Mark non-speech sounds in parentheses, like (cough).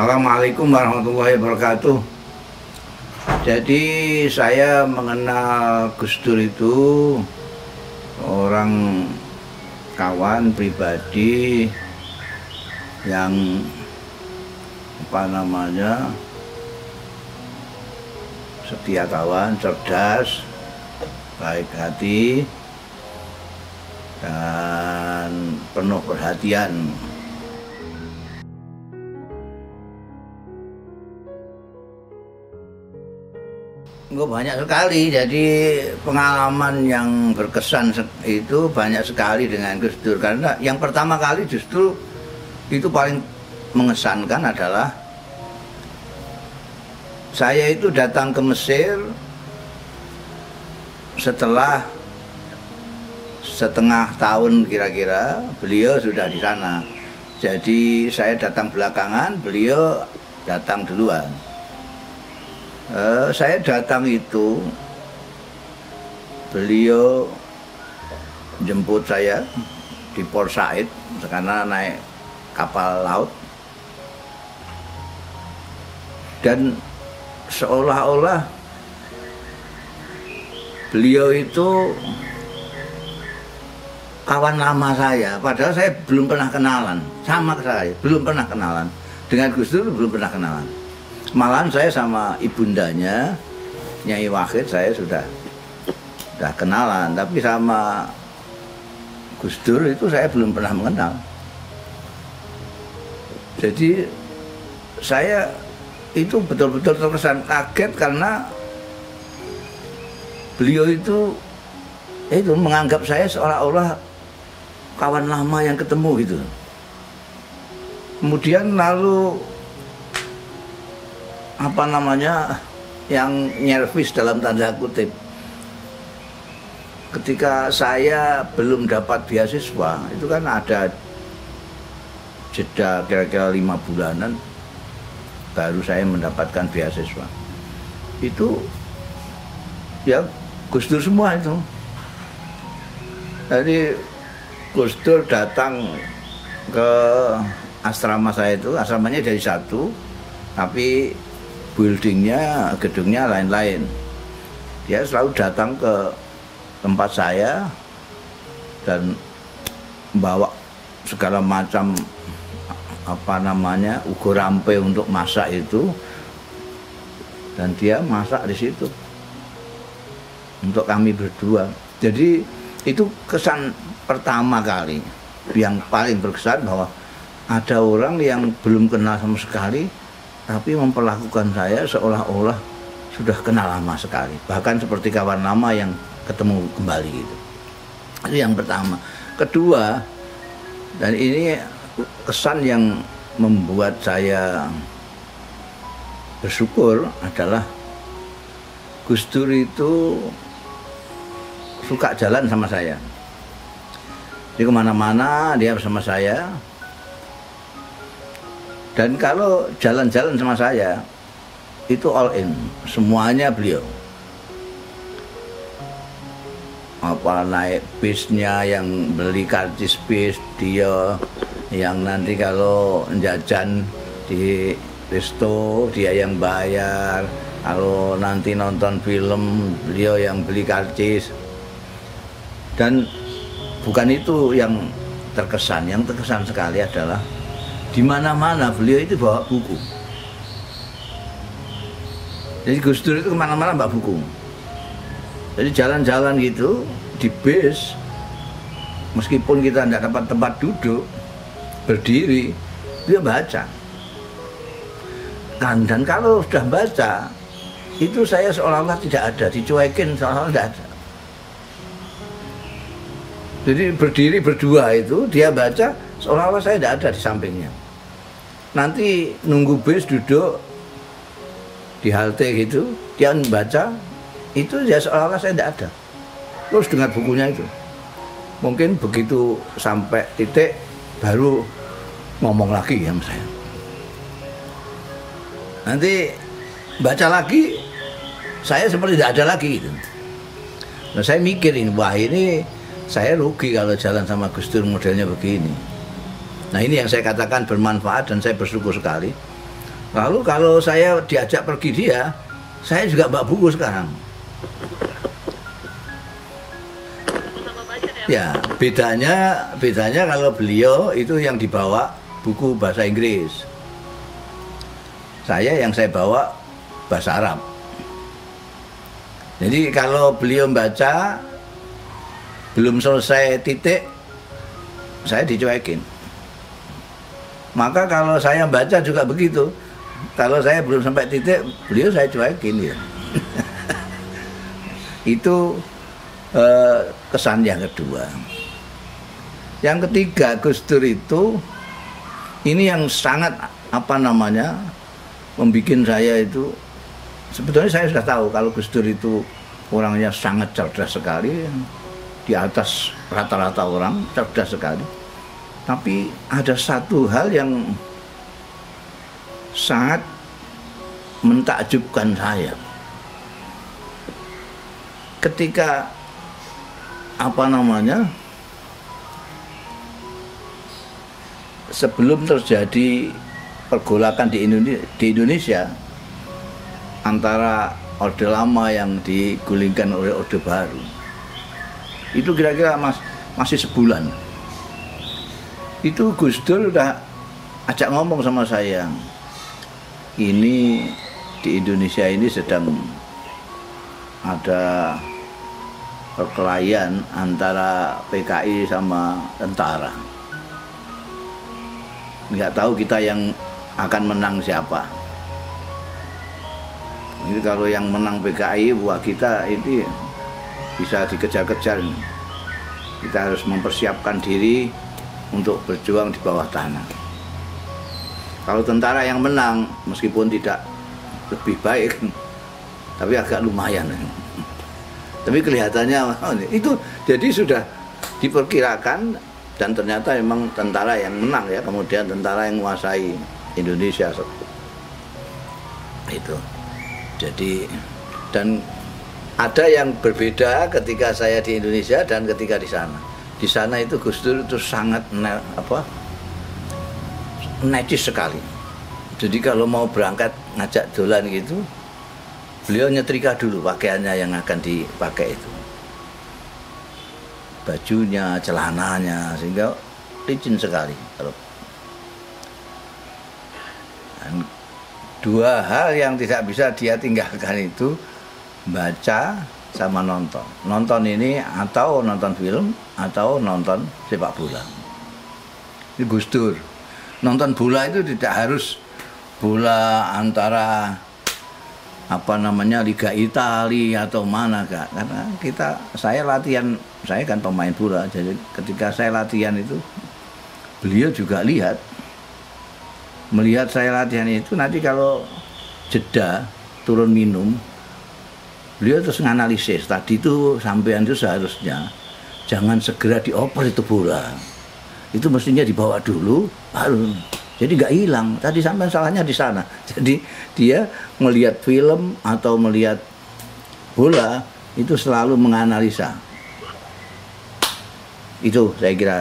Assalamualaikum warahmatullahi wabarakatuh. Jadi saya mengenal Gus Dur itu orang kawan pribadi yang apa namanya setia kawan, cerdas, baik hati, dan penuh perhatian Enggak banyak sekali, jadi pengalaman yang berkesan itu banyak sekali dengan Gus Dur karena yang pertama kali justru itu paling mengesankan adalah saya itu datang ke Mesir setelah setengah tahun kira-kira beliau sudah di sana. Jadi saya datang belakangan, beliau datang duluan. Uh, saya datang itu beliau jemput saya di Port Said karena naik kapal laut. Dan seolah-olah beliau itu kawan lama saya padahal saya belum pernah kenalan sama saya belum pernah kenalan. Dengan Gus Dur belum pernah kenalan malahan saya sama ibundanya Nyai Wahid saya sudah sudah kenalan. Tapi sama Gus Dur itu saya belum pernah mengenal. Jadi saya itu betul-betul terkesan kaget karena beliau itu itu menganggap saya seolah-olah kawan lama yang ketemu gitu. Kemudian lalu apa namanya yang nyervis dalam tanda kutip. Ketika saya belum dapat beasiswa itu kan ada jeda kira-kira lima bulanan baru saya mendapatkan beasiswa. Itu ya Gus Dur semua itu. Jadi Gus Dur datang ke asrama saya itu asramanya dari satu tapi buildingnya, gedungnya lain-lain. Dia selalu datang ke tempat saya dan membawa segala macam apa namanya ukur rampe untuk masak itu dan dia masak di situ untuk kami berdua. Jadi itu kesan pertama kali yang paling berkesan bahwa ada orang yang belum kenal sama sekali tapi memperlakukan saya seolah-olah sudah kenal lama sekali. Bahkan seperti kawan lama yang ketemu kembali gitu. Itu yang pertama. Kedua dan ini kesan yang membuat saya bersyukur adalah Gus Dur itu suka jalan sama saya. Di ke mana-mana dia bersama saya dan kalau jalan-jalan sama saya, itu all in, semuanya beliau. Apa naik bisnya yang beli karcis bis dia, yang nanti kalau jajan di resto dia yang bayar, kalau nanti nonton film beliau yang beli karcis. Dan bukan itu yang terkesan, yang terkesan sekali adalah di mana-mana beliau itu bawa buku. Jadi Gus Dur itu ke mana-mana bawa buku. Jadi jalan-jalan gitu di bis, meskipun kita tidak dapat tempat duduk, berdiri, dia baca. Kan, dan kalau sudah baca, itu saya seolah-olah tidak ada, dicuekin seolah-olah tidak ada. Jadi berdiri berdua itu dia baca seolah-olah saya tidak ada di sampingnya nanti nunggu bis duduk di halte gitu dia membaca itu ya seolah-olah saya tidak ada. Terus dengar bukunya itu. Mungkin begitu sampai titik baru ngomong lagi ya saya. Nanti baca lagi saya seperti tidak ada lagi gitu. Nah saya mikirin wah ini saya rugi kalau jalan sama Gus Dur modelnya begini Nah ini yang saya katakan bermanfaat dan saya bersyukur sekali. Lalu kalau saya diajak pergi dia saya juga bawa buku sekarang. Baca ya. ya bedanya bedanya kalau beliau itu yang dibawa buku bahasa Inggris. Saya yang saya bawa bahasa Arab. Jadi kalau beliau membaca belum selesai titik saya dicuekin maka kalau saya baca juga begitu. Kalau saya belum sampai titik beliau saya cuekin ya. (laughs) Itu eh, kesan yang kedua. Yang ketiga Gus Dur itu ini yang sangat apa namanya membuat saya itu sebetulnya saya sudah tahu kalau Gus Dur itu orangnya sangat cerdas sekali di atas rata-rata orang cerdas sekali tapi ada satu hal yang sangat mentakjubkan saya. Ketika apa namanya sebelum terjadi pergolakan di Indonesia, di Indonesia antara Orde Lama yang digulingkan oleh Orde Baru itu kira-kira mas, masih sebulan itu Gus Dur udah ajak ngomong sama saya. Ini di Indonesia ini sedang ada perkelahian antara PKI sama tentara. Nggak tahu kita yang akan menang siapa. Ini kalau yang menang PKI buat kita ini bisa dikejar-kejar. Kita harus mempersiapkan diri untuk berjuang di bawah tanah. Kalau tentara yang menang meskipun tidak lebih baik (laughs) tapi agak lumayan. (laughs) Tapi kelihatannya oh, itu jadi sudah diperkirakan dan ternyata memang tentara yang menang ya kemudian tentara yang menguasai Indonesia. Itu. Jadi dan ada yang berbeda ketika saya di Indonesia dan ketika di sana di sana itu Gus Dur itu sangat ne- apa necis sekali. Jadi kalau mau berangkat ngajak dolan gitu beliau nyetrika dulu pakaiannya yang akan dipakai itu. Bajunya, celananya sehingga licin sekali kalau dan dua hal yang tidak bisa dia tinggalkan itu baca sama nonton. Nonton ini atau nonton film atau nonton sepak bola. Ini Gus Dur. Nonton bola itu tidak harus bola antara apa namanya Liga Italia atau mana kak. Karena kita saya latihan saya kan pemain bola. Jadi ketika saya latihan itu beliau juga lihat melihat saya latihan itu nanti kalau jeda turun minum beliau terus nganalisis. Tadi itu sampean itu seharusnya jangan segera dioper itu bola. Itu mestinya dibawa dulu baru. Jadi nggak hilang. Tadi sampai salahnya di sana. (laughs) Jadi dia melihat film atau melihat bola itu selalu menganalisa. Itu saya kira